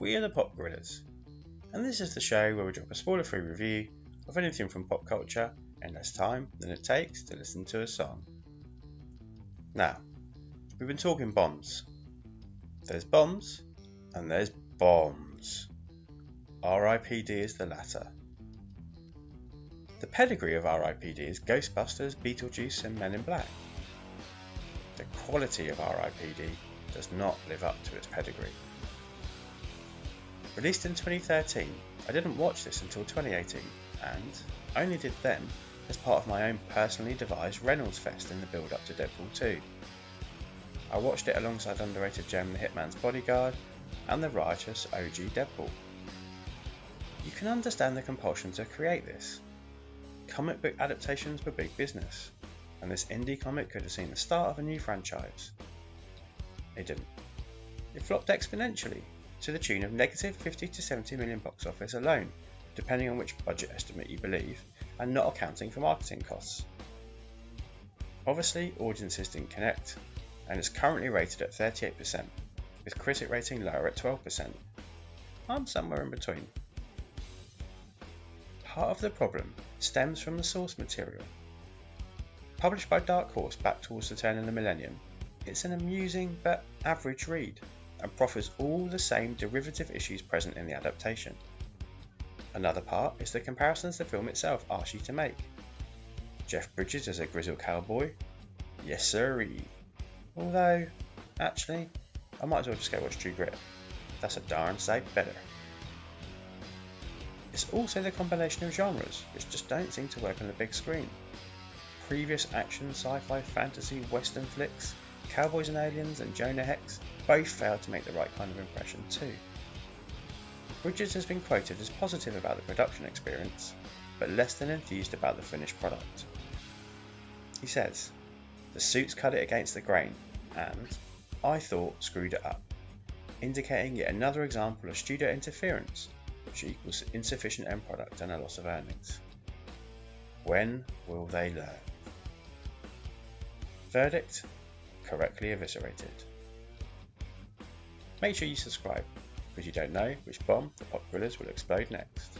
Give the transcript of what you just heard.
We are the Pop Guerrillas, and this is the show where we drop a spoiler free review of anything from pop culture in less time than it takes to listen to a song. Now, we've been talking bombs. There's bombs, and there's bombs. RIPD is the latter. The pedigree of RIPD is Ghostbusters, Beetlejuice, and Men in Black. The quality of RIPD does not live up to its pedigree. Released in 2013, I didn't watch this until 2018, and only did then as part of my own personally devised Reynolds Fest in the build up to Deadpool 2. I watched it alongside underrated gem The Hitman's Bodyguard and the riotous OG Deadpool. You can understand the compulsion to create this. Comic book adaptations were big business, and this indie comic could have seen the start of a new franchise. It didn't. It flopped exponentially, to the tune of negative 50 to 70 million box office alone, depending on which budget estimate you believe, and not accounting for marketing costs. Obviously, audiences didn't connect, and it's currently rated at 38%, with critic rating lower at 12%. I'm somewhere in between. Part of the problem stems from the source material. Published by Dark Horse back towards the turn of the millennium, it's an amusing but average read and proffers all the same derivative issues present in the adaptation. Another part is the comparisons the film itself asks you to make. Jeff Bridges as a grizzled cowboy? Yes sirree. Although, actually, I might as well just go watch True Grit. That's a darn sight better. It's also the combination of genres, which just don't seem to work on the big screen. Previous action, sci-fi, fantasy, western flicks, Cowboys and Aliens and Jonah Hex both failed to make the right kind of impression too. Bridges has been quoted as positive about the production experience, but less than enthused about the finished product. He says, The suits cut it against the grain, and, I thought, screwed it up, indicating yet another example of studio interference, which equals insufficient end product and a loss of earnings. When will they learn? Verdict correctly eviscerated. Make sure you subscribe, because you don't know which bomb the pop guerrillas will explode next.